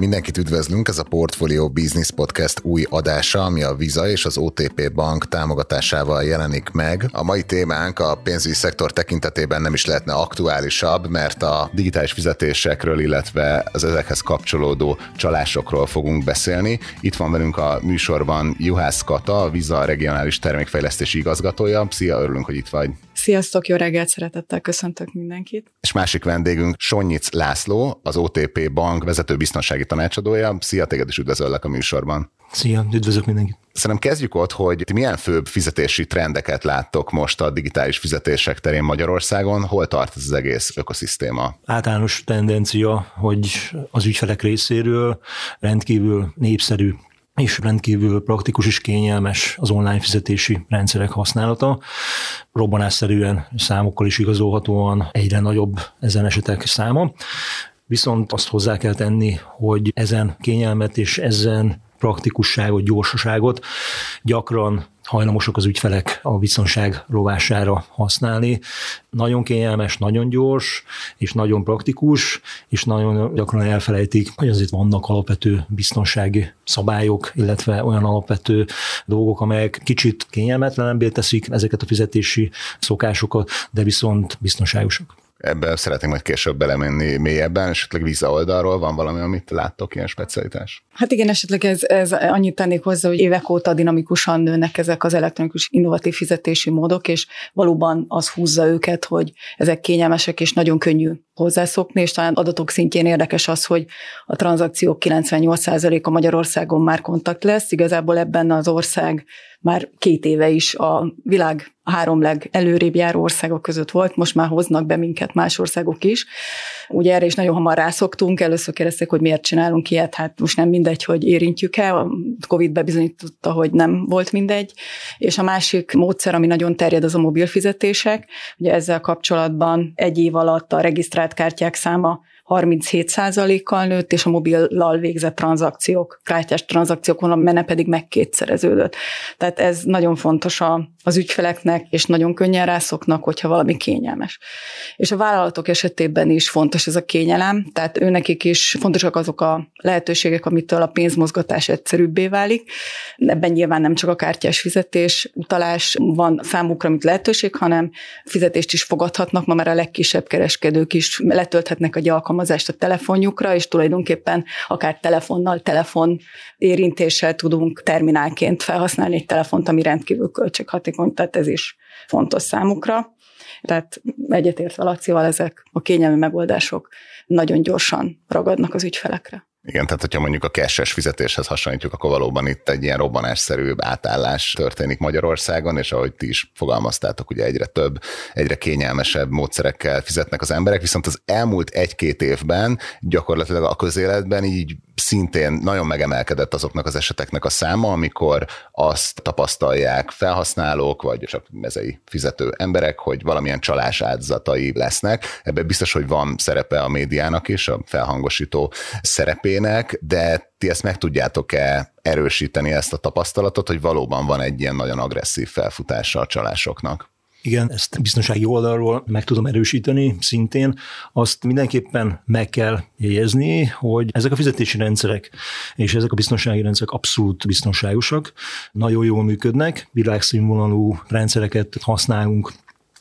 Mindenkit üdvözlünk, ez a Portfolio Business Podcast új adása, ami a Visa és az OTP Bank támogatásával jelenik meg. A mai témánk a pénzügyi szektor tekintetében nem is lehetne aktuálisabb, mert a digitális fizetésekről, illetve az ezekhez kapcsolódó csalásokról fogunk beszélni. Itt van velünk a műsorban Juhász Kata, a Visa regionális termékfejlesztési igazgatója. Szia, örülünk, hogy itt vagy. Sziasztok, jó reggelt, szeretettel köszöntök mindenkit. És másik vendégünk Sonyic László, az OTP Bank vezető biztonsági tanácsadója. Szia, téged is üdvözöllek a műsorban. Szia, üdvözlök mindenkit. Szerintem kezdjük ott, hogy ti milyen főbb fizetési trendeket láttok most a digitális fizetések terén Magyarországon, hol tart ez az egész ökoszisztéma? Általános tendencia, hogy az ügyfelek részéről rendkívül népszerű és rendkívül praktikus és kényelmes az online fizetési rendszerek használata. Robbanásszerűen számokkal is igazolhatóan egyre nagyobb ezen esetek száma. Viszont azt hozzá kell tenni, hogy ezen kényelmet és ezen praktikusságot, gyorsaságot gyakran hajlamosak az ügyfelek a biztonság rovására használni. Nagyon kényelmes, nagyon gyors, és nagyon praktikus, és nagyon gyakran elfelejtik, hogy azért vannak alapvető biztonsági szabályok, illetve olyan alapvető dolgok, amelyek kicsit kényelmetlenebbé teszik ezeket a fizetési szokásokat, de viszont biztonságosak. Ebben szeretnénk majd később belemenni mélyebben, esetleg víza oldalról van valami, amit láttok, ilyen specialitás? Hát igen, esetleg ez, ez annyit tennék hozzá, hogy évek óta dinamikusan nőnek ezek az elektronikus innovatív fizetési módok, és valóban az húzza őket, hogy ezek kényelmesek és nagyon könnyű hozzászokni, és talán adatok szintjén érdekes az, hogy a tranzakciók 98%-a Magyarországon már kontakt lesz, igazából ebben az ország már két éve is a világ három legelőrébb járó országok között volt, most már hoznak be minket más országok is. Ugye erre is nagyon hamar rászoktunk, először kérdezték, hogy miért csinálunk ilyet, hát most nem mindegy, hogy érintjük-e, a Covid bebizonyította, hogy nem volt mindegy. És a másik módszer, ami nagyon terjed, az a mobil fizetések. Ugye ezzel kapcsolatban egy év alatt a regisztrált kártyák száma 37%-kal nőtt, és a mobillal végzett tranzakciók, kártyás tranzakciókon a mene pedig megkétszereződött. Tehát ez nagyon fontos a, az ügyfeleknek, és nagyon könnyen rászoknak, hogyha valami kényelmes. És a vállalatok esetében is fontos ez a kényelem, tehát őnekik is fontosak azok a lehetőségek, amitől a pénzmozgatás egyszerűbbé válik. Ebben nyilván nem csak a kártyás fizetés, utalás van számukra, mint lehetőség, hanem fizetést is fogadhatnak, ma már a legkisebb kereskedők is letölthetnek egy alkalmat alkalmazást a telefonjukra, és tulajdonképpen akár telefonnal, telefon érintéssel tudunk terminálként felhasználni egy telefont, ami rendkívül költséghatékony, tehát ez is fontos számukra. Tehát egyetértve Lacival ezek a kényelmi megoldások nagyon gyorsan ragadnak az ügyfelekre. Igen, tehát hogyha mondjuk a cash fizetéshez hasonlítjuk, akkor valóban itt egy ilyen robbanásszerű átállás történik Magyarországon, és ahogy ti is fogalmaztátok, ugye egyre több, egyre kényelmesebb módszerekkel fizetnek az emberek, viszont az elmúlt egy-két évben gyakorlatilag a közéletben így szintén nagyon megemelkedett azoknak az eseteknek a száma, amikor azt tapasztalják felhasználók, vagy csak mezei fizető emberek, hogy valamilyen csalás áldozatai lesznek. Ebben biztos, hogy van szerepe a médiának is, a felhangosító szerepének, de ti ezt meg tudjátok-e erősíteni ezt a tapasztalatot, hogy valóban van egy ilyen nagyon agresszív felfutása a csalásoknak? Igen, ezt biztonsági oldalról meg tudom erősíteni szintén. Azt mindenképpen meg kell jegyezni, hogy ezek a fizetési rendszerek és ezek a biztonsági rendszerek abszolút biztonságosak, nagyon jól működnek, világszínvonalú rendszereket használunk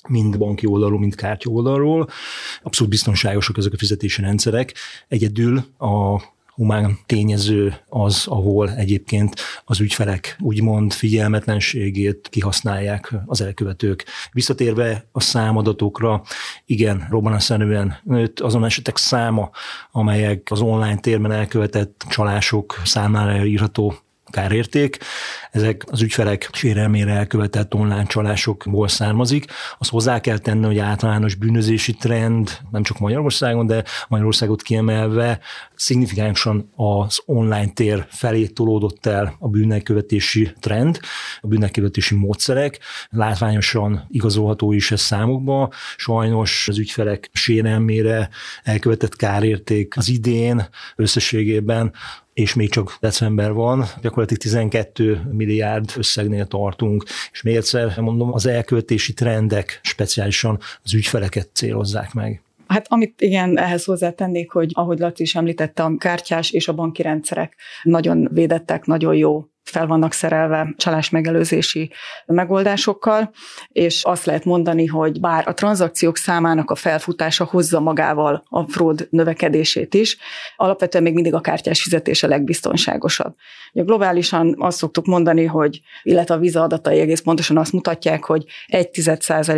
mind banki oldalról, mind kártya oldalról. Abszolút biztonságosak ezek a fizetési rendszerek. Egyedül a humán tényező az, ahol egyébként az ügyfelek úgymond figyelmetlenségét kihasználják az elkövetők. Visszatérve a számadatokra, igen, robbanásszerűen nőtt azon esetek száma, amelyek az online térben elkövetett csalások számára írható kárérték. Ezek az ügyfelek sérelmére elkövetett online csalásokból származik. Azt hozzá kell tenni, hogy általános bűnözési trend, nem csak Magyarországon, de Magyarországot kiemelve szignifikánsan az online tér felé tolódott el a bűnelkövetési trend, a bűnelkövetési módszerek. Látványosan igazolható is ez számukba. Sajnos az ügyfelek sérelmére elkövetett kárérték az idén összességében és még csak december van, gyakorlatilag 12 milliárd összegnél tartunk, és még egyszer mondom, az elköltési trendek speciálisan az ügyfeleket célozzák meg. Hát amit igen, ehhez hozzátennék, hogy ahogy Laci is említette, a kártyás és a banki rendszerek nagyon védettek, nagyon jó fel vannak szerelve csalás megelőzési megoldásokkal, és azt lehet mondani, hogy bár a tranzakciók számának a felfutása hozza magával a fraud növekedését is, alapvetően még mindig a kártyás fizetés a legbiztonságosabb. Ugye globálisan azt szoktuk mondani, hogy, illetve a víza adatai egész pontosan azt mutatják, hogy egy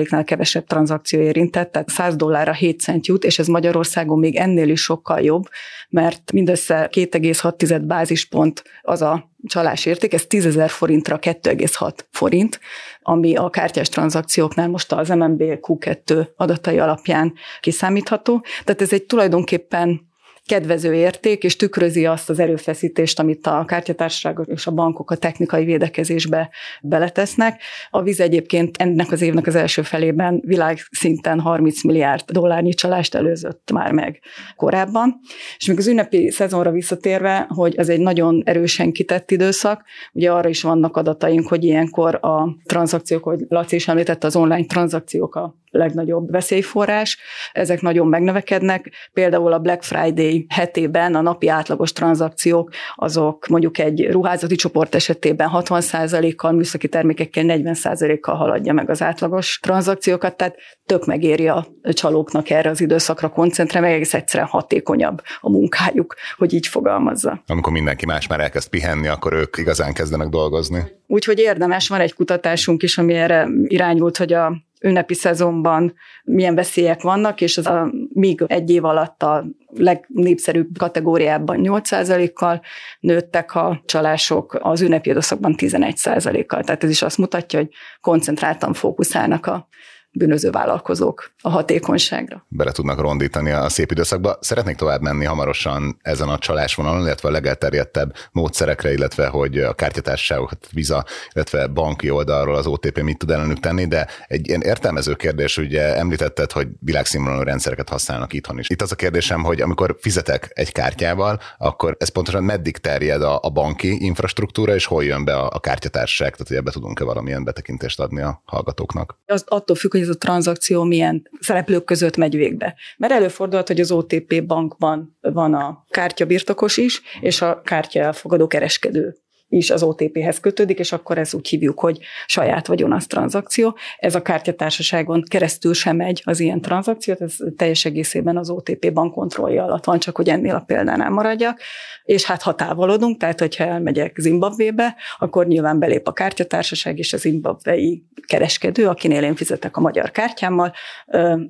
nál kevesebb tranzakció érintett, tehát 100 dollárra 7 cent jut, és ez Magyarországon még ennél is sokkal jobb, mert mindössze 2,6 bázispont az a csalás érték, ez 10 ezer forintra 2,6 forint, ami a kártyás tranzakcióknál most az MNB Q2 adatai alapján kiszámítható. Tehát ez egy tulajdonképpen kedvező érték, és tükrözi azt az erőfeszítést, amit a kártyatársaságok és a bankok a technikai védekezésbe beletesznek. A víz egyébként ennek az évnek az első felében világszinten 30 milliárd dollárnyi csalást előzött már meg korábban. És még az ünnepi szezonra visszatérve, hogy ez egy nagyon erősen kitett időszak, ugye arra is vannak adataink, hogy ilyenkor a tranzakciók, hogy Laci is említette, az online tranzakciók a legnagyobb veszélyforrás. Ezek nagyon megnövekednek. Például a Black Friday hetében a napi átlagos tranzakciók azok mondjuk egy ruházati csoport esetében 60%-kal, műszaki termékekkel 40%-kal haladja meg az átlagos tranzakciókat, tehát tök megéri a csalóknak erre az időszakra koncentrálni, meg egész egyszerűen hatékonyabb a munkájuk, hogy így fogalmazza. Amikor mindenki más már elkezd pihenni, akkor ők igazán kezdenek dolgozni. Úgyhogy érdemes, van egy kutatásunk is, ami erre irányult, hogy a ünnepi szezonban milyen veszélyek vannak, és az a, még egy év alatt a legnépszerűbb kategóriában 8%-kal nőttek a csalások, az ünnepi időszakban 11%-kal. Tehát ez is azt mutatja, hogy koncentráltan fókuszálnak a bűnöző vállalkozók a hatékonyságra. Bele tudnak rondítani a szép időszakba. Szeretnék tovább menni hamarosan ezen a csalásvonalon, illetve a legelterjedtebb módszerekre, illetve hogy a kártyatársaságokat, Visa, illetve banki oldalról az OTP mit tud ellenük tenni, de egy ilyen értelmező kérdés, ugye említetted, hogy világszínvonalú rendszereket használnak itthon is. Itt az a kérdésem, hogy amikor fizetek egy kártyával, akkor ez pontosan meddig terjed a, a banki infrastruktúra, és hol jön be a, a kártyatársaság, tehát hogy ebbe tudunk-e valamilyen betekintést adni a hallgatóknak? Az attól függ, hogy ez a tranzakció milyen szereplők között megy végbe. Mert előfordulhat, hogy az OTP bankban van a kártyabirtokos is, és a kártya elfogadó kereskedő is az OTP-hez kötődik, és akkor ez úgy hívjuk, hogy saját vagyonasz tranzakció. Ez a kártyatársaságon keresztül sem megy az ilyen tranzakciót, ez teljes egészében az OTP bank kontrollja alatt van, csak hogy ennél a példánál maradjak. És hát ha távolodunk, tehát hogyha elmegyek Zimbabvébe, akkor nyilván belép a kártyatársaság és a zimbabvei kereskedő, akinél én fizetek a magyar kártyámmal,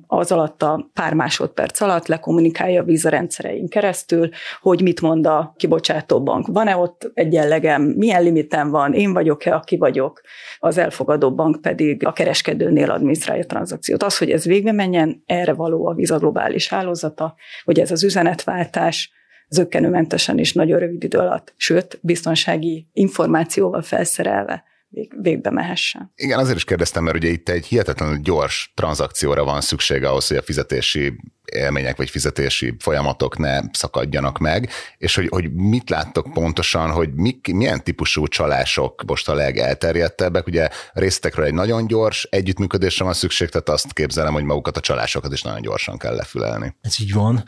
az alatt a pár másodperc alatt lekommunikálja a vízarendszereink keresztül, hogy mit mond a kibocsátó bank. Van-e ott egyenlegem, milyen limiten van, én vagyok-e, aki vagyok, az elfogadó bank pedig a kereskedőnél adminisztrálja a tranzakciót. Az, hogy ez végbe menjen, erre való a Visa globális hálózata, hogy ez az üzenetváltás zöggenőmentesen is nagyon rövid idő alatt, sőt, biztonsági információval felszerelve végbe mehessen. Igen, azért is kérdeztem, mert ugye itt egy hihetetlenül gyors tranzakcióra van szüksége ahhoz, hogy a fizetési élmények vagy fizetési folyamatok ne szakadjanak meg, és hogy, hogy mit láttok pontosan, hogy mik, milyen típusú csalások most a legelterjedtebbek. Ugye a részletekről egy nagyon gyors együttműködésre van szükség, tehát azt képzelem, hogy magukat a csalásokat is nagyon gyorsan kell lefülelni. Ez így van.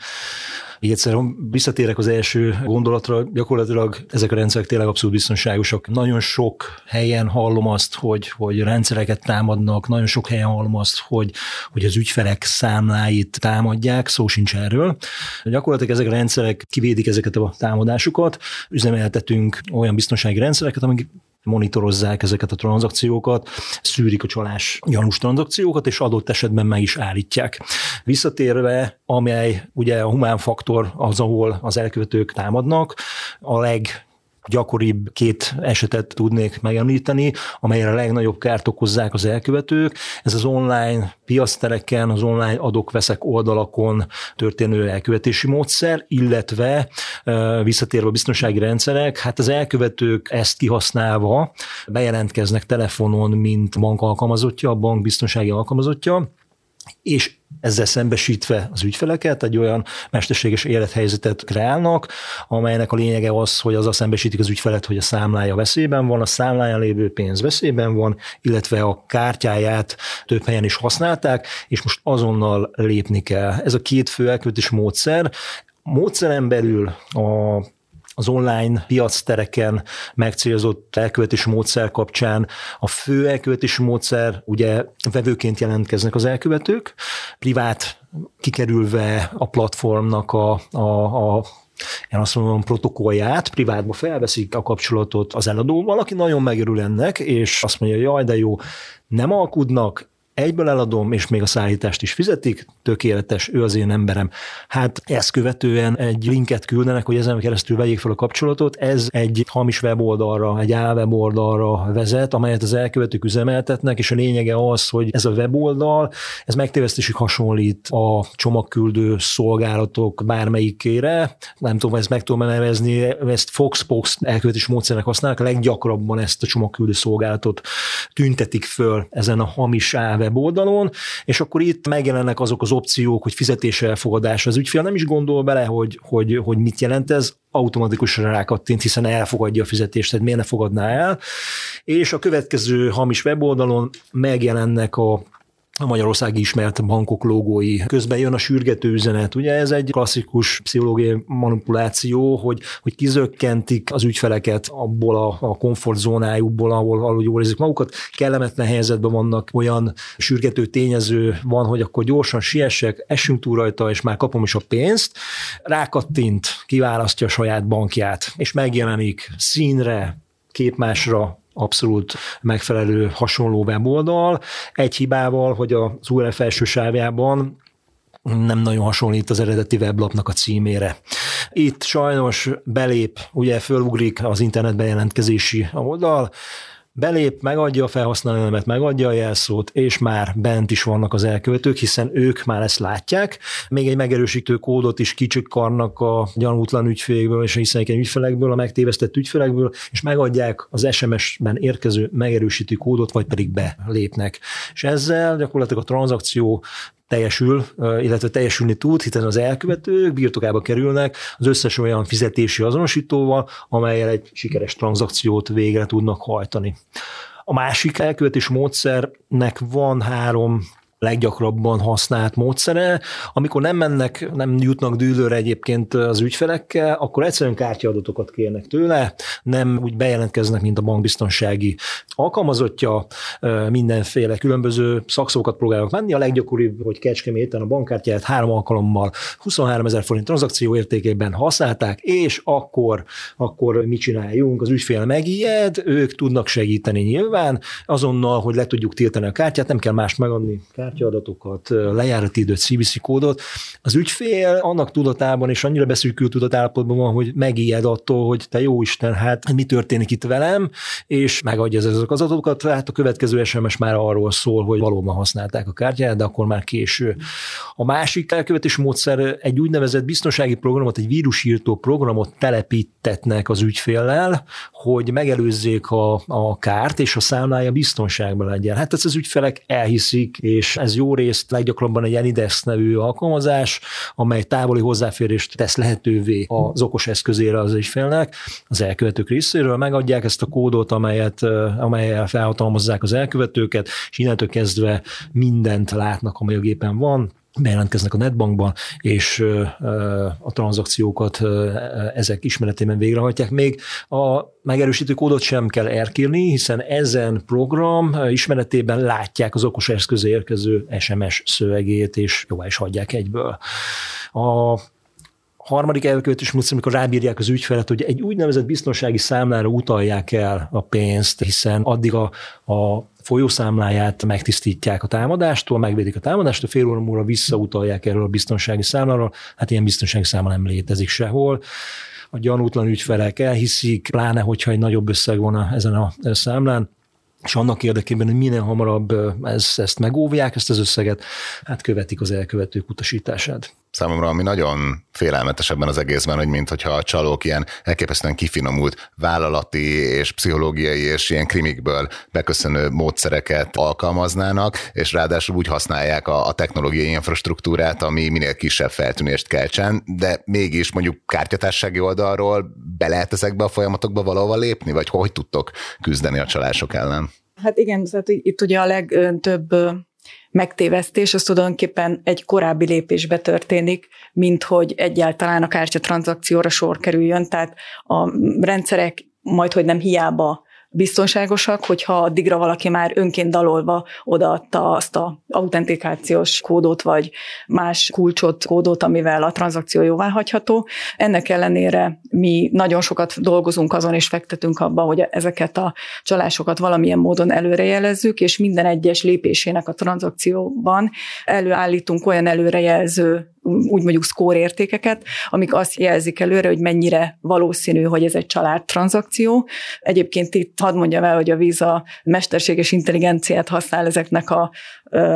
Még egyszer visszatérek az első gondolatra, gyakorlatilag ezek a rendszerek tényleg abszolút biztonságosak. Nagyon sok helyen hallom azt, hogy, hogy rendszereket támadnak, nagyon sok helyen hallom azt, hogy, hogy az ügyfelek számláit támadják, szó sincs erről. Gyakorlatilag ezek a rendszerek kivédik ezeket a támadásokat, üzemeltetünk olyan biztonsági rendszereket, amik monitorozzák ezeket a tranzakciókat, szűrik a csalás gyanús tranzakciókat, és adott esetben meg is állítják. Visszatérve, amely ugye a humán faktor az, ahol az elkövetők támadnak, a leg gyakoribb két esetet tudnék megemlíteni, amelyre a legnagyobb kárt okozzák az elkövetők. Ez az online piasztereken, az online adok-veszek oldalakon történő elkövetési módszer, illetve visszatérve a biztonsági rendszerek, hát az elkövetők ezt kihasználva bejelentkeznek telefonon, mint bank alkalmazottja, a bank biztonsági alkalmazottja, és ezzel szembesítve az ügyfeleket egy olyan mesterséges élethelyzetet kreálnak, amelynek a lényege az, hogy az a szembesítik az ügyfelet, hogy a számlája veszélyben van, a számláján lévő pénz veszélyben van, illetve a kártyáját több helyen is használták, és most azonnal lépni kell. Ez a két fő elköltés módszer. Módszeren belül a az online piactereken megcélzott elkövetési módszer kapcsán. A fő elkövetési módszer, ugye vevőként jelentkeznek az elkövetők, privát kikerülve a platformnak a, a, a én azt mondom, protokollját, privátba felveszik a kapcsolatot az eladóval, aki nagyon megörül ennek, és azt mondja, jaj, de jó, nem alkudnak, egyből eladom, és még a szállítást is fizetik, tökéletes, ő az én emberem. Hát ezt követően egy linket küldenek, hogy ezen keresztül vegyék fel a kapcsolatot. Ez egy hamis weboldalra, egy álweboldalra vezet, amelyet az elkövetők üzemeltetnek, és a lényege az, hogy ez a weboldal, ez megtévesztésig hasonlít a csomagküldő szolgálatok bármelyikére. Nem tudom, ezt meg tudom nevezni, ezt Foxbox elkövetés módszernek használnak, leggyakrabban ezt a csomagküldő szolgálatot tüntetik föl ezen a hamis álweb weboldalon, és akkor itt megjelennek azok az opciók, hogy fizetés elfogadás. Az ügyfél nem is gondol bele, hogy, hogy, hogy mit jelent ez, automatikusan rákattint, hiszen elfogadja a fizetést, tehát miért ne fogadná el. És a következő hamis weboldalon megjelennek a a magyarországi ismert bankok logói. Közben jön a sürgető üzenet. Ugye ez egy klasszikus pszichológiai manipuláció, hogy, hogy kizökkentik az ügyfeleket abból a, a komfortzónájukból, ahol, ahol jól érzik magukat. Kellemetlen helyzetben vannak, olyan sürgető tényező van, hogy akkor gyorsan siessek, esünk túl rajta, és már kapom is a pénzt. Rákattint, kiválasztja a saját bankját, és megjelenik színre, képmásra, abszolút megfelelő hasonló weboldal. Egy hibával, hogy az URL felső sávjában nem nagyon hasonlít az eredeti weblapnak a címére. Itt sajnos belép, ugye fölugrik az internet bejelentkezési oldal, belép, megadja a felhasználó nevet, megadja a jelszót, és már bent is vannak az elkövetők, hiszen ők már ezt látják. Még egy megerősítő kódot is karnak a gyanútlan ügyfélekből és a hiszemeken ügyfelekből, a megtévesztett ügyfelekből, és megadják az SMS-ben érkező megerősítő kódot, vagy pedig belépnek. És ezzel gyakorlatilag a tranzakció teljesül, illetve teljesülni tud, hiszen az elkövetők birtokába kerülnek az összes olyan fizetési azonosítóval, amelyel egy sikeres tranzakciót végre tudnak hajtani. A másik elkövetés módszernek van három leggyakrabban használt módszere. Amikor nem mennek, nem jutnak dűlőre egyébként az ügyfelekkel, akkor egyszerűen kártyaadatokat kérnek tőle, nem úgy bejelentkeznek, mint a bankbiztonsági alkalmazottja, mindenféle különböző szakszókat próbálnak menni. A leggyakoribb, hogy Kecskeméten a bankkártyát három alkalommal 23 ezer forint tranzakció értékében használták, és akkor, akkor mit csináljunk? Az ügyfél megijed, ők tudnak segíteni nyilván, azonnal, hogy le tudjuk tiltani a kártyát, nem kell mást megadni, kártyaadatokat, lejárati időt, CBC kódot. Az ügyfél annak tudatában és annyira beszűkült tudatállapotban van, hogy megijed attól, hogy te jó Isten, hát mi történik itt velem, és megadja ezek az adatokat, hát a következő SMS már arról szól, hogy valóban használták a kártyát, de akkor már késő. A másik elkövetés módszer egy úgynevezett biztonsági programot, egy vírusírtó programot telepítetnek az ügyféllel, hogy megelőzzék a, a kárt, és a számlája biztonságban legyen. Hát ezt az ügyfelek elhiszik, és ez jó részt leggyakrabban egy Enidex nevű alkalmazás, amely távoli hozzáférést tesz lehetővé az okos eszközére az ügyfélnek, az elkövetők részéről, megadják ezt a kódot, amelyet, amelyel felhatalmazzák az elkövetőket, és innentől kezdve mindent látnak, amely a gépen van, bejelentkeznek a netbankban, és a tranzakciókat ezek ismeretében végrehajtják. Még a megerősítő kódot sem kell elkírni, hiszen ezen program ismeretében látják az okos eszközé érkező SMS szövegét, és jóvá is hagyják egyből. A harmadik elkövetés módszer, amikor rábírják az ügyfelet, hogy egy úgynevezett biztonsági számlára utalják el a pénzt, hiszen addig a, a folyószámláját megtisztítják a támadástól, megvédik a támadást, a fél óra múlva visszautalják erről a biztonsági számláról, hát ilyen biztonsági számla nem létezik sehol. A gyanútlan ügyfelek elhiszik, pláne hogyha egy nagyobb összeg van ezen a számlán, és annak érdekében, hogy minél hamarabb ez, ezt megóvják, ezt az összeget, hát követik az elkövetők utasítását. Számomra, ami nagyon félelmetes ebben az egészben, hogy mint hogyha a csalók ilyen elképesztően kifinomult vállalati és pszichológiai és ilyen krimikből beköszönő módszereket alkalmaznának, és ráadásul úgy használják a, a technológiai infrastruktúrát, ami minél kisebb feltűnést keltsen, de mégis mondjuk kártyatársági oldalról be lehet ezekbe a folyamatokba valahova lépni, vagy hogy tudtok küzdeni a csalások ellen? Hát igen, tehát itt ugye a legtöbb megtévesztés, az tulajdonképpen egy korábbi lépésbe történik, mint hogy egyáltalán a kártya tranzakcióra sor kerüljön, tehát a rendszerek majd, hogy nem hiába biztonságosak, hogyha addigra valaki már önként dalolva odaadta azt a autentikációs kódot, vagy más kulcsot, kódot, amivel a tranzakció jóvá hagyható. Ennek ellenére mi nagyon sokat dolgozunk azon, és fektetünk abba, hogy ezeket a csalásokat valamilyen módon előrejelezzük, és minden egyes lépésének a tranzakcióban előállítunk olyan előrejelző úgy mondjuk score értékeket, amik azt jelzik előre, hogy mennyire valószínű, hogy ez egy család tranzakció. Egyébként itt hadd mondjam el, hogy a Visa mesterséges intelligenciát használ ezeknek a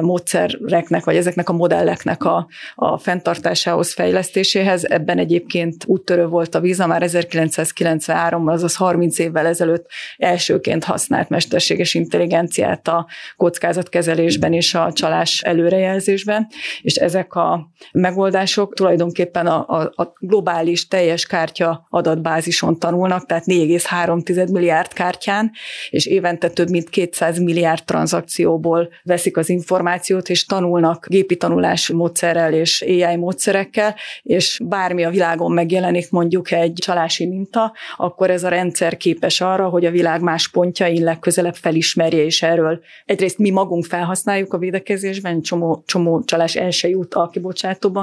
módszereknek, vagy ezeknek a modelleknek a, a fenntartásához, fejlesztéséhez. Ebben egyébként úttörő volt a Visa már 1993-ban, azaz 30 évvel ezelőtt elsőként használt mesterséges intelligenciát a kockázatkezelésben és a csalás előrejelzésben, és ezek a megoldások tulajdonképpen a, a, a globális teljes kártya adatbázison tanulnak, tehát 4,3 milliárd kártyán, és évente több mint 200 milliárd tranzakcióból veszik az információt, és tanulnak gépi tanulás módszerrel és AI módszerekkel, és bármi a világon megjelenik mondjuk egy csalási minta, akkor ez a rendszer képes arra, hogy a világ más pontjain legközelebb felismerje, és erről egyrészt mi magunk felhasználjuk a védekezésben, csomó, csomó csalás el se jut a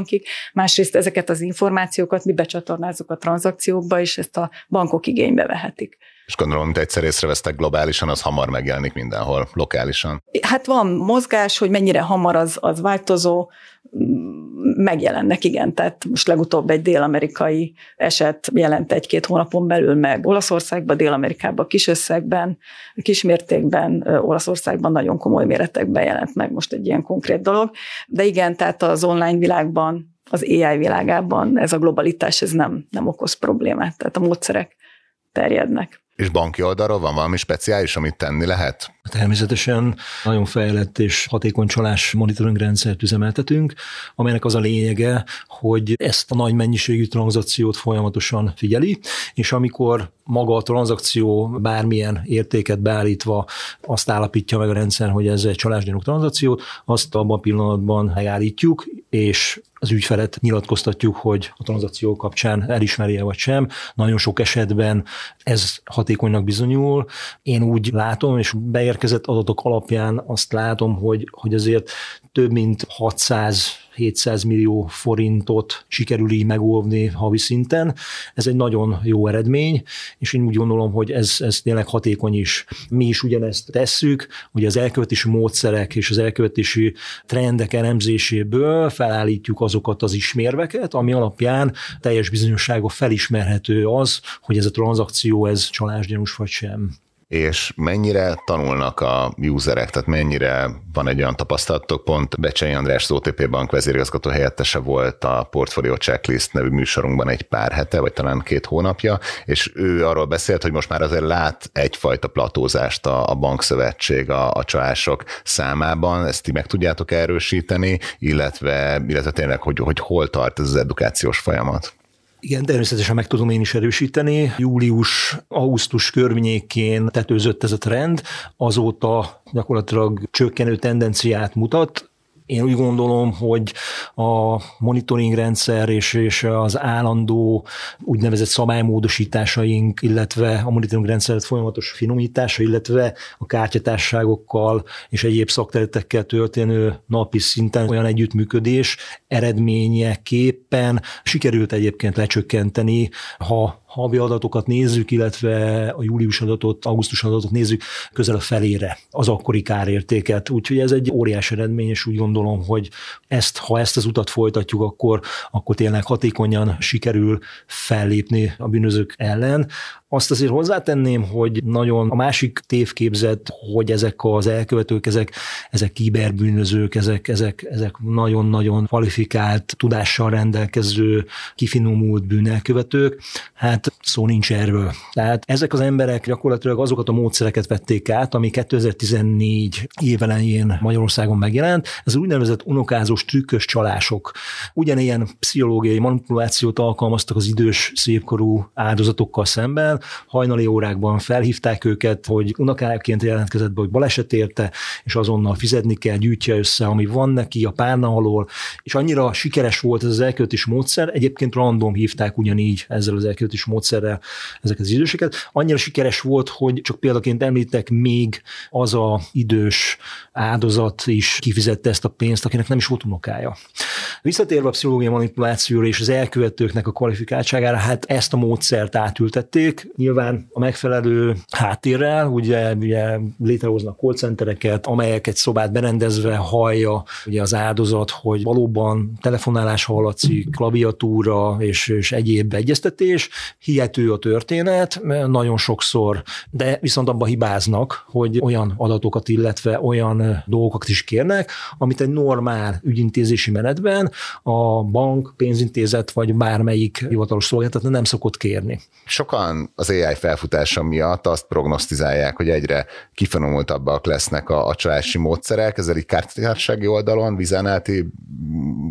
kibocsátóbankig, másrészt ezeket az információkat mi becsatornázzuk a tranzakciókba, és ezt a bankok igénybe vehetik. És gondolom, hogy egyszer észrevesztek globálisan, az hamar megjelenik mindenhol, lokálisan. Hát van mozgás, hogy mennyire hamar az, az változó, megjelennek, igen. Tehát most legutóbb egy dél-amerikai eset jelent egy-két hónapon belül meg Olaszországban, Dél-Amerikában kis összegben, kis mértékben, Olaszországban nagyon komoly méretekben jelent meg most egy ilyen konkrét dolog. De igen, tehát az online világban, az AI világában ez a globalitás ez nem, nem okoz problémát, tehát a módszerek terjednek. És banki oldalról van valami speciális, amit tenni lehet? Természetesen nagyon fejlett és hatékony csalás monitoring rendszert üzemeltetünk, amelynek az a lényege, hogy ezt a nagy mennyiségű tranzakciót folyamatosan figyeli, és amikor maga a tranzakció bármilyen értéket beállítva azt állapítja meg a rendszer, hogy ez egy csalásgyanúk tranzakciót, azt abban a pillanatban megállítjuk, és az ügyfelet nyilatkoztatjuk, hogy a tranzakció kapcsán elismerje vagy sem. Nagyon sok esetben ez hatékonynak bizonyul. Én úgy látom, és beérkezett adatok alapján azt látom, hogy, hogy azért több mint 600 700 millió forintot sikerül így megóvni havi szinten. Ez egy nagyon jó eredmény, és én úgy gondolom, hogy ez, ez tényleg hatékony is. Mi is ugyanezt tesszük, hogy az elkövetési módszerek és az elkövetési trendek elemzéséből felállítjuk azokat az ismérveket, ami alapján teljes bizonyossága felismerhető az, hogy ez a tranzakció ez csalásgyanús vagy sem és mennyire tanulnak a userek, tehát mennyire van egy olyan tapasztalatok, pont Becsei András, az OTP Bank vezérigazgató helyettese volt a Portfolio Checklist nevű műsorunkban egy pár hete, vagy talán két hónapja, és ő arról beszélt, hogy most már azért lát egyfajta platózást a, a bankszövetség a, a csalások számában, ezt ti meg tudjátok erősíteni, illetve, illetve tényleg, hogy, hogy hol tart ez az edukációs folyamat? Igen, természetesen meg tudom én is erősíteni. Július-augusztus környékén tetőzött ez a trend, azóta gyakorlatilag csökkenő tendenciát mutat, én úgy gondolom, hogy a monitoring rendszer és, és az állandó úgynevezett szabálymódosításaink, illetve a monitoring rendszer folyamatos finomítása, illetve a kártyatárságokkal és egyéb szakterületekkel történő napi szinten olyan együttműködés eredményeképpen sikerült egyébként lecsökkenteni, ha havi adatokat nézzük, illetve a július adatot, augusztus adatot nézzük, közel a felére az akkori kárértéket. Úgyhogy ez egy óriási eredmény, és úgy gondolom, hogy ezt, ha ezt az utat folytatjuk, akkor, akkor tényleg hatékonyan sikerül fellépni a bűnözők ellen. Azt azért hozzátenném, hogy nagyon a másik tévképzet, hogy ezek az elkövetők, ezek, ezek kiberbűnözők, ezek, ezek, ezek nagyon-nagyon kvalifikált, tudással rendelkező, kifinomult bűnelkövetők, hát szó nincs erről. Tehát ezek az emberek gyakorlatilag azokat a módszereket vették át, ami 2014 évelején Magyarországon megjelent, ez úgynevezett unokázós trükkös csalások. Ugyanilyen pszichológiai manipulációt alkalmaztak az idős, szépkorú áldozatokkal szemben, hajnali órákban felhívták őket, hogy unokájaként jelentkezett be, hogy baleset érte, és azonnal fizetni kell, gyűjtje össze, ami van neki a párna alól, és annyira sikeres volt ez az elköltés módszer, egyébként random hívták ugyanígy ezzel az elköltés módszerrel ezeket az időseket, annyira sikeres volt, hogy csak példaként említek még az a idős áldozat is kifizette ezt a pénzt, akinek nem is volt unokája. Visszatérve a pszichológiai manipulációra és az elkövetőknek a kvalifikáltságára, hát ezt a módszert átültették, nyilván a megfelelő háttérrel, ugye, ugye létrehoznak callcentereket, amelyek egy szobát berendezve hallja ugye az áldozat, hogy valóban telefonálás hallatszik, klaviatúra és, és egyéb egyeztetés, hihető a történet, nagyon sokszor, de viszont abban hibáznak, hogy olyan adatokat, illetve olyan dolgokat is kérnek, amit egy normál ügyintézési menetben a bank, pénzintézet vagy bármelyik hivatalos szolgáltató nem szokott kérni. Sokan az AI felfutása miatt azt prognosztizálják, hogy egyre kifinomultabbak lesznek a, a csalási módszerek, ezzel így kártyársági oldalon, Vizánál ti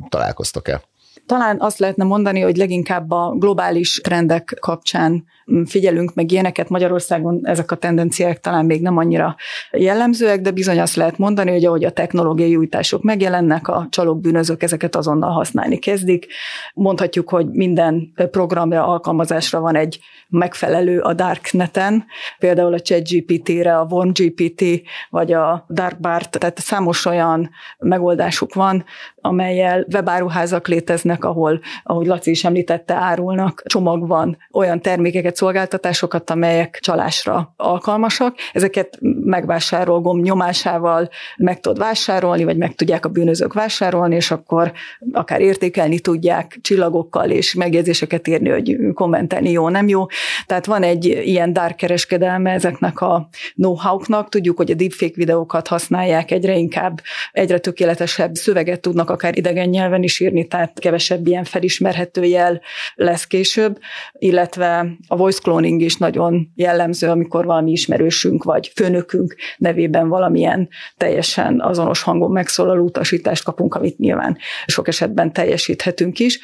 találkoztok-e? Talán azt lehetne mondani, hogy leginkább a globális trendek kapcsán figyelünk meg ilyeneket. Magyarországon ezek a tendenciák talán még nem annyira jellemzőek, de bizony azt lehet mondani, hogy ahogy a technológiai újítások megjelennek, a csalók bűnözők ezeket azonnal használni kezdik. Mondhatjuk, hogy minden programra, alkalmazásra van egy megfelelő a Darkneten, például a ChatGPT-re, a WormGPT, vagy a DarkBart, tehát számos olyan megoldásuk van, amelyel webáruházak léteznek, ahol, ahogy Laci is említette, árulnak csomagban olyan termékeket, szolgáltatásokat, amelyek csalásra alkalmasak. Ezeket megvásárol gomb nyomásával meg tud vásárolni, vagy meg tudják a bűnözők vásárolni, és akkor akár értékelni tudják csillagokkal, és megjegyzéseket írni, hogy kommentelni jó, nem jó. Tehát van egy ilyen dark kereskedelme ezeknek a know-how-knak. Tudjuk, hogy a deepfake videókat használják egyre inkább, egyre tökéletesebb szöveget tudnak akár idegen nyelven is írni, tehát kevesebb ilyen felismerhető jel lesz később, illetve a voice cloning is nagyon jellemző, amikor valami ismerősünk vagy főnökünk nevében valamilyen teljesen azonos hangon megszólaló utasítást kapunk, amit nyilván sok esetben teljesíthetünk is.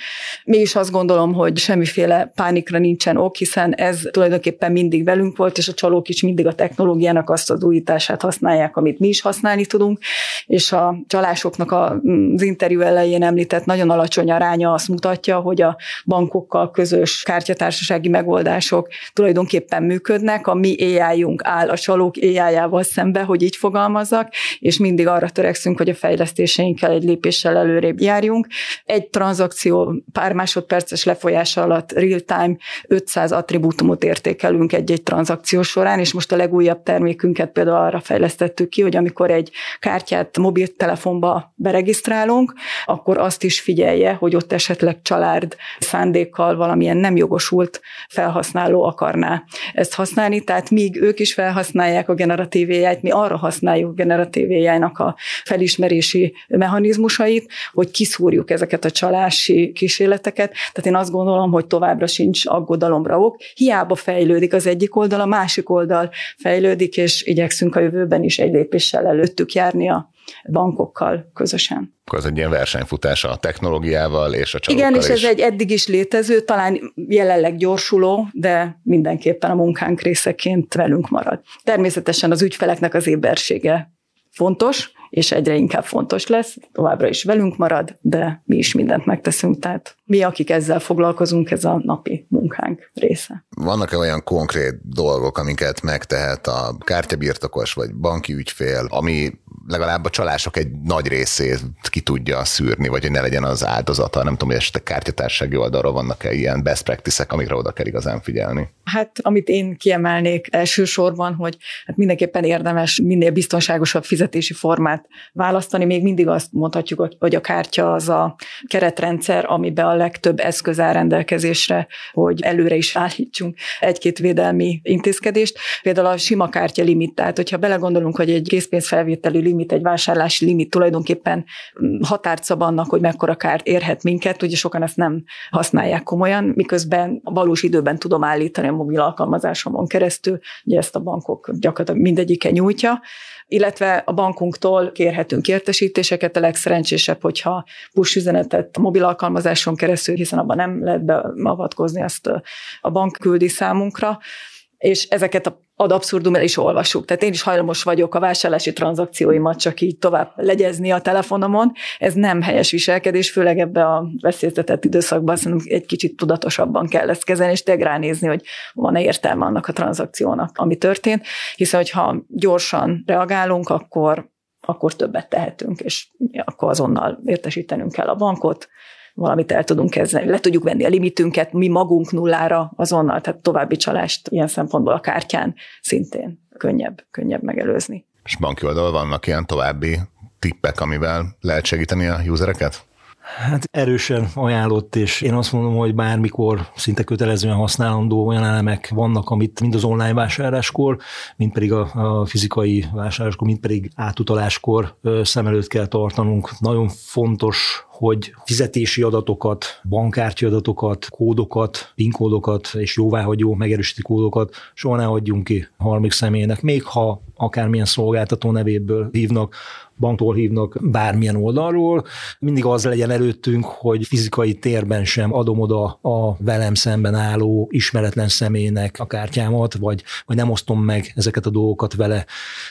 Mégis azt gondolom, hogy semmiféle pánikra nincsen ok, hiszen ez tulajdonképpen mindig velünk volt, és a csalók is mindig a technológiának azt az újítását használják, amit mi is használni tudunk, és a csalásoknak az interjú elején említett nagyon alacsony aránya azt mutatja, hogy a bankokkal közös kártyatársasági megoldás megoldások tulajdonképpen működnek, a mi ai áll a csalók ai szembe, hogy így fogalmazzak, és mindig arra törekszünk, hogy a fejlesztéseinkkel egy lépéssel előrébb járjunk. Egy tranzakció pár másodperces lefolyása alatt real-time 500 attribútumot értékelünk egy-egy tranzakció során, és most a legújabb termékünket például arra fejlesztettük ki, hogy amikor egy kártyát mobiltelefonba beregisztrálunk, akkor azt is figyelje, hogy ott esetleg család szándékkal valamilyen nem jogosult felhasználás felhasználó akarná ezt használni, tehát míg ők is felhasználják a generatív ai mi arra használjuk generatív ai a felismerési mechanizmusait, hogy kiszúrjuk ezeket a csalási kísérleteket. Tehát én azt gondolom, hogy továbbra sincs aggodalomra ok. Hiába fejlődik az egyik oldal, a másik oldal fejlődik, és igyekszünk a jövőben is egy lépéssel előttük járni a bankokkal közösen. Akkor ez egy ilyen versenyfutás a technológiával és a csalókkal Igen, és ez egy eddig is létező, talán jelenleg gyorsuló, de mindenképpen a munkánk részeként velünk marad. Természetesen az ügyfeleknek az ébersége fontos, és egyre inkább fontos lesz, továbbra is velünk marad, de mi is mindent megteszünk, tehát mi, akik ezzel foglalkozunk, ez a napi munkánk része. Vannak-e olyan konkrét dolgok, amiket megtehet a kártyabirtokos vagy banki ügyfél, ami legalább a csalások egy nagy részét ki tudja szűrni, vagy hogy ne legyen az áldozata. Nem tudom, hogy esetleg kártyatársági oldalról vannak-e ilyen best practices amikre oda kell igazán figyelni. Hát, amit én kiemelnék elsősorban, hogy hát mindenképpen érdemes minél biztonságosabb fizetési formát választani. Még mindig azt mondhatjuk, hogy a kártya az a keretrendszer, amiben a legtöbb eszköz áll rendelkezésre, hogy előre is állítsunk egy-két védelmi intézkedést. Például a sima kártya limit, tehát hogyha belegondolunk, hogy egy készpénzfelvételi limit, egy vásárlási limit tulajdonképpen határt szab annak, hogy mekkora kárt érhet minket, ugye sokan ezt nem használják komolyan, miközben valós időben tudom állítani a mobil alkalmazásomon keresztül, ugye ezt a bankok gyakorlatilag mindegyike nyújtja, illetve a bankunktól kérhetünk értesítéseket, a legszerencsésebb, hogyha push üzenetet a mobil alkalmazáson keresztül, hiszen abban nem lehet beavatkozni, azt a bank küldi számunkra, és ezeket a ad abszurdum el is olvasjuk. Tehát én is hajlamos vagyok a vásárlási tranzakcióimat csak így tovább legyezni a telefonomon. Ez nem helyes viselkedés, főleg ebbe a veszélyeztetett időszakban szerintem egy kicsit tudatosabban kell ezt kezelni, és tényleg ránézni, hogy van-e értelme annak a tranzakciónak, ami történt. Hiszen, hogyha gyorsan reagálunk, akkor akkor többet tehetünk, és akkor azonnal értesítenünk kell a bankot, valamit el tudunk kezdeni, le tudjuk venni a limitünket, mi magunk nullára azonnal, tehát további csalást ilyen szempontból a kártyán szintén könnyebb, könnyebb megelőzni. És banki oldal vannak ilyen további tippek, amivel lehet segíteni a usereket? Hát erősen ajánlott, és én azt mondom, hogy bármikor szinte kötelezően használandó olyan elemek vannak, amit mind az online vásárláskor, mind pedig a, a fizikai vásárláskor, mind pedig átutaláskor szem előtt kell tartanunk. Nagyon fontos, hogy fizetési adatokat, bankkártya adatokat, kódokat, PIN kódokat és jóváhagyó megerősíti kódokat soha ne adjunk ki harmadik személynek, még ha akármilyen szolgáltató nevéből hívnak, banktól hívnak bármilyen oldalról, mindig az legyen előttünk, hogy fizikai térben sem adom oda a velem szemben álló ismeretlen személynek a kártyámat, vagy, vagy nem osztom meg ezeket a dolgokat vele.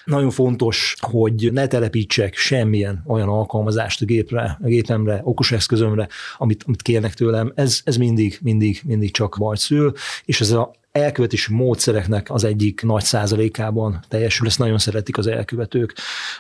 Nagyon fontos, hogy ne telepítsek semmilyen olyan alkalmazást a gépre, a gépemre, okos eszközömre, amit, amit kérnek tőlem. Ez, ez mindig, mindig, mindig csak bajt szül, és ez a elkövetési módszereknek az egyik nagy százalékában teljesül, ezt nagyon szeretik az elkövetők.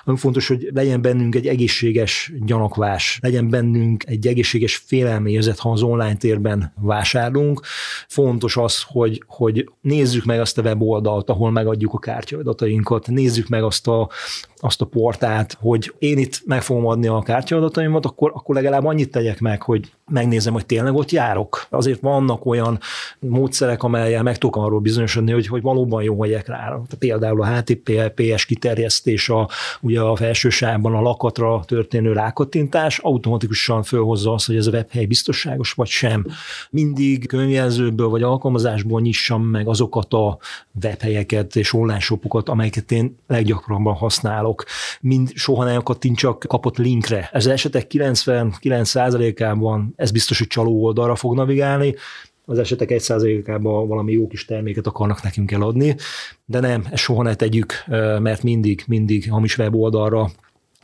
Nagyon fontos, hogy legyen bennünk egy egészséges gyanakvás, legyen bennünk egy egészséges félelmérzet, ha az online térben vásárlunk. Fontos az, hogy, hogy nézzük meg azt a weboldalt, ahol megadjuk a kártyaadatainkat, nézzük meg azt a, azt a portát, hogy én itt meg fogom adni a kártyaadataimat, akkor, akkor legalább annyit tegyek meg, hogy megnézem, hogy tényleg ott járok. Azért vannak olyan módszerek, amelyel meg tudok arról bizonyosodni, hogy, hogy valóban jó vagyok rá. Például a HTTPS kiterjesztés, a, ugye a felső sávban a lakatra történő rákattintás automatikusan fölhozza azt, hogy ez a webhely biztonságos vagy sem. Mindig könyvjelzőből vagy alkalmazásból nyissam meg azokat a webhelyeket és online shopokat, amelyeket én leggyakrabban használok. Mind soha nem kattintsak kapott linkre. Ez esetek 99%-ában ez biztos, hogy csaló oldalra fog navigálni, az esetek egy százalékában valami jó kis terméket akarnak nekünk eladni, de nem, ezt soha ne tegyük, mert mindig, mindig hamis weboldalra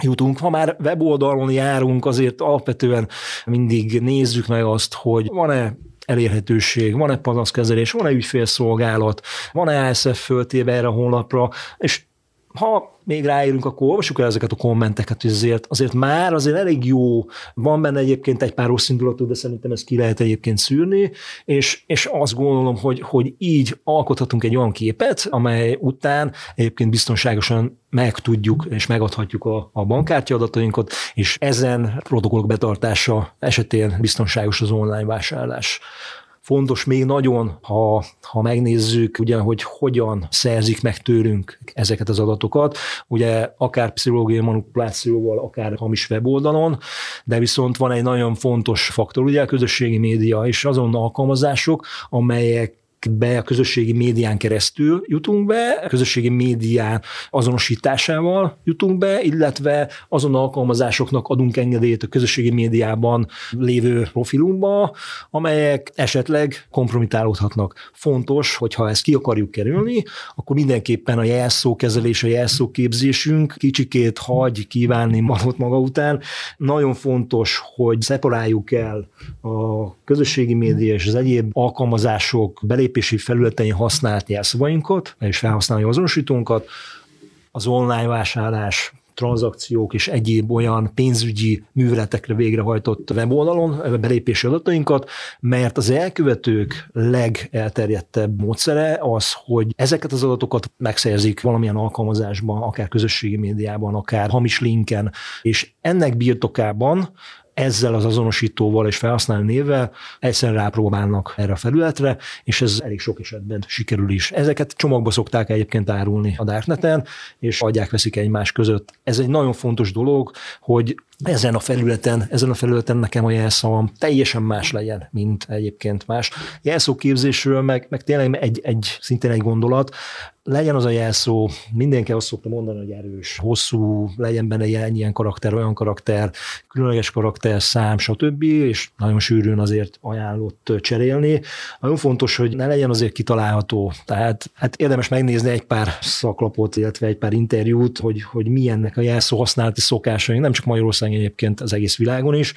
jutunk. Ha már weboldalon járunk, azért alapvetően mindig nézzük meg azt, hogy van-e elérhetőség, van-e panaszkezelés, van-e ügyfélszolgálat, van-e ASF föltéve erre a honlapra, és ha még ráérünk, akkor olvassuk el ezeket a kommenteket, hogy azért, azért már azért elég jó, van benne egyébként egy pár rossz indulatú, de szerintem ezt ki lehet egyébként szűrni, és, és azt gondolom, hogy, hogy így alkothatunk egy olyan képet, amely után egyébként biztonságosan meg tudjuk és megadhatjuk a, a bankkártya adatainkat, és ezen protokollok betartása esetén biztonságos az online vásárlás. Fontos még nagyon, ha, ha megnézzük, ugye, hogy hogyan szerzik meg tőlünk ezeket az adatokat, ugye akár pszichológiai manipulációval, akár hamis weboldalon, de viszont van egy nagyon fontos faktor, ugye a közösségi média és azon alkalmazások, amelyek be a közösségi médián keresztül jutunk be, a közösségi médián azonosításával jutunk be, illetve azon alkalmazásoknak adunk engedélyt a közösségi médiában lévő profilunkba, amelyek esetleg kompromitálódhatnak. Fontos, hogyha ezt ki akarjuk kerülni, akkor mindenképpen a jelszókezelés, a jelszóképzésünk kicsikét hagy kívánni magot maga után. Nagyon fontos, hogy szeparáljuk el a közösségi média és az egyéb alkalmazások belépési felületein használt jelszavainkat, és felhasználni azonosítónkat, az online vásárlás tranzakciók és egyéb olyan pénzügyi műveletekre végrehajtott weboldalon belépési adatainkat, mert az elkövetők legelterjedtebb módszere az, hogy ezeket az adatokat megszerzik valamilyen alkalmazásban, akár közösségi médiában, akár hamis linken, és ennek birtokában ezzel az azonosítóval és felhasználó névvel egyszerűen rápróbálnak erre a felületre, és ez elég sok esetben sikerül is. Ezeket csomagba szokták egyébként árulni a Darkneten, és adják veszik egymás között. Ez egy nagyon fontos dolog, hogy ezen a felületen, ezen a felületen nekem a jelszavam teljesen más legyen, mint egyébként más. Jelszóképzésről meg, meg tényleg egy, egy, szintén egy gondolat, legyen az a jelszó, mindenki azt szokta mondani, hogy erős, hosszú, legyen benne ilyen, ilyen karakter, olyan karakter, különleges karakter, szám, stb., és nagyon sűrűn azért ajánlott cserélni. Nagyon fontos, hogy ne legyen azért kitalálható. Tehát hát érdemes megnézni egy pár szaklapot, illetve egy pár interjút, hogy, hogy milyennek a jelszó használati szokásai, nem csak Magyarországon egyébként az egész világon is,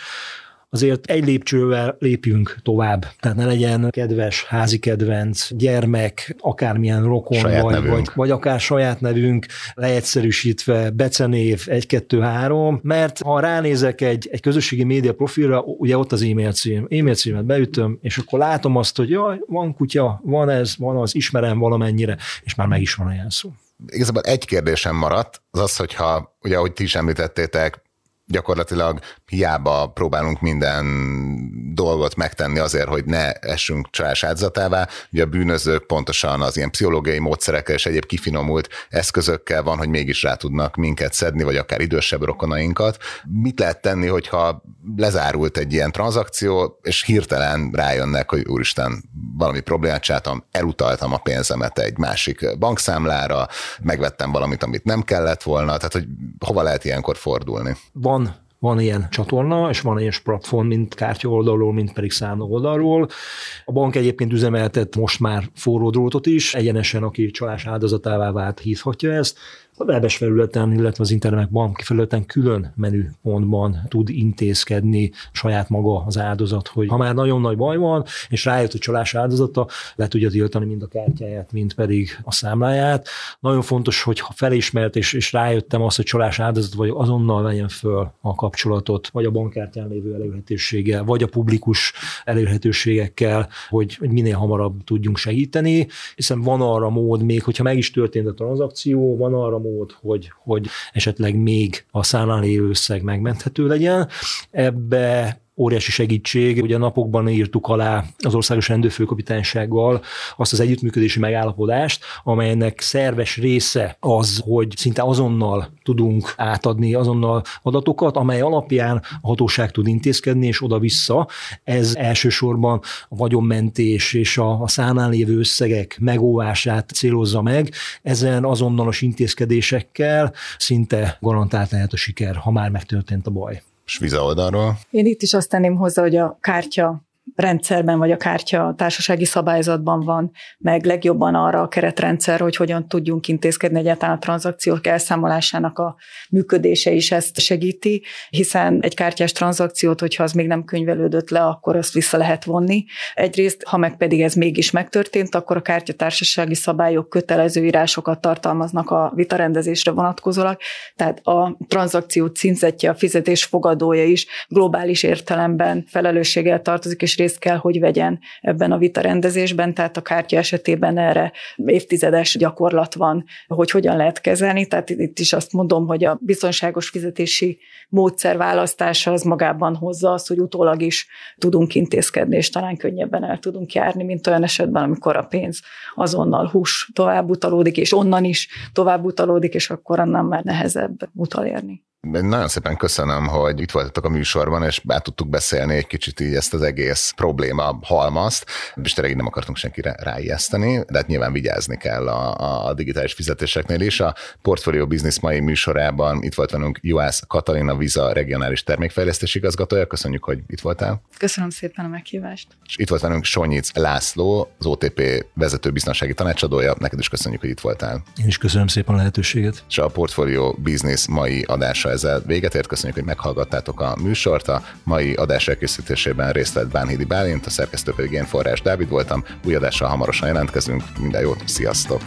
azért egy lépcsővel lépjünk tovább. Tehát ne legyen kedves, házi kedvenc, gyermek, akármilyen rokon, vagy, vagy, vagy akár saját nevünk, leegyszerűsítve, becenév, 1, 2, 3, mert ha ránézek egy, egy közösségi média profilra, ugye ott az e-mail cím, e-mail címet beütöm, és akkor látom azt, hogy jaj, van kutya, van ez, van az, ismerem valamennyire, és már meg is van a jelszó. Igazából egy kérdésem maradt, az az, hogyha, ugye ahogy ti is említettétek, gyakorlatilag hiába próbálunk minden dolgot megtenni azért, hogy ne essünk csalás áldozatává. Ugye a bűnözők pontosan az ilyen pszichológiai módszerekkel és egyéb kifinomult eszközökkel van, hogy mégis rá tudnak minket szedni, vagy akár idősebb rokonainkat. Mit lehet tenni, hogyha lezárult egy ilyen tranzakció, és hirtelen rájönnek, hogy úristen, valami problémát csináltam, elutaltam a pénzemet egy másik bankszámlára, megvettem valamit, amit nem kellett volna, tehát hogy hova lehet ilyenkor fordulni? Van van ilyen csatorna, és van ilyen platform, mint kártya oldalról, mint pedig számla oldalról. A bank egyébként üzemeltet most már forró drótot is, egyenesen, aki csalás áldozatává vált, hívhatja ezt a webes felületen, illetve az internet banki felületen külön menüpontban tud intézkedni saját maga az áldozat, hogy ha már nagyon nagy baj van, és rájött a csalás áldozata, le tudja tiltani mind a kártyáját, mind pedig a számláját. Nagyon fontos, hogy ha felismert és, és rájöttem azt, hogy csalás áldozat vagy, azonnal vegyen föl a kapcsolatot, vagy a bankkártyán lévő elérhetőséggel, vagy a publikus elérhetőségekkel, hogy, minél hamarabb tudjunk segíteni, hiszen van arra mód, még hogyha meg is történt a tranzakció, van arra mód, hogy, hogy esetleg még a számlán lévő összeg megmenthető legyen. Ebbe óriási segítség. Ugye napokban írtuk alá az országos rendőrfőkapitánysággal azt az együttműködési megállapodást, amelynek szerves része az, hogy szinte azonnal tudunk átadni azonnal adatokat, amely alapján a hatóság tud intézkedni, és oda-vissza. Ez elsősorban a vagyonmentés és a, a lévő összegek megóvását célozza meg. Ezen azonnalos intézkedésekkel szinte garantált lehet a siker, ha már megtörtént a baj. Sviza oldalról? Én itt is azt tenném hozzá, hogy a kártya rendszerben, vagy a kártya társasági szabályzatban van, meg legjobban arra a keretrendszer, hogy hogyan tudjunk intézkedni egyáltalán a tranzakciók elszámolásának a működése is ezt segíti, hiszen egy kártyás tranzakciót, hogyha az még nem könyvelődött le, akkor azt vissza lehet vonni. Egyrészt, ha meg pedig ez mégis megtörtént, akkor a kártyatársasági szabályok kötelező írásokat tartalmaznak a vitarendezésre vonatkozólag, tehát a tranzakció címzetje, a fizetés fogadója is globális értelemben felelősséggel tartozik, és részt kell, hogy vegyen ebben a vita rendezésben, tehát a kártya esetében erre évtizedes gyakorlat van, hogy hogyan lehet kezelni, tehát itt is azt mondom, hogy a biztonságos fizetési módszer választása az magában hozza azt, hogy utólag is tudunk intézkedni, és talán könnyebben el tudunk járni, mint olyan esetben, amikor a pénz azonnal hús tovább utalódik, és onnan is tovább utalódik, és akkor annál már nehezebb utalérni. Nagyon szépen köszönöm, hogy itt voltatok a műsorban, és be tudtuk beszélni egy kicsit így ezt az egész probléma halmazt, és tényleg nem akartunk senkire ráijeszteni, de hát nyilván vigyázni kell a, a digitális fizetéseknél is. A Portfolio Business mai műsorában itt volt velünk Juhász Katalina Viza regionális termékfejlesztési igazgatója. Köszönjük, hogy itt voltál. Köszönöm szépen a meghívást. És itt volt velünk Sonyic László, az OTP vezető biztonsági tanácsadója. Neked is köszönjük, hogy itt voltál. Én is köszönöm szépen a lehetőséget. És a Portfolio Business mai adása ezzel véget ért. Köszönjük, hogy meghallgattátok a műsort. A mai adás elkészítésében részt vett Bánhidi Bálint, a szerkesztő pedig én Forrás Dávid voltam. Új adással hamarosan jelentkezünk. Minden jót, sziasztok!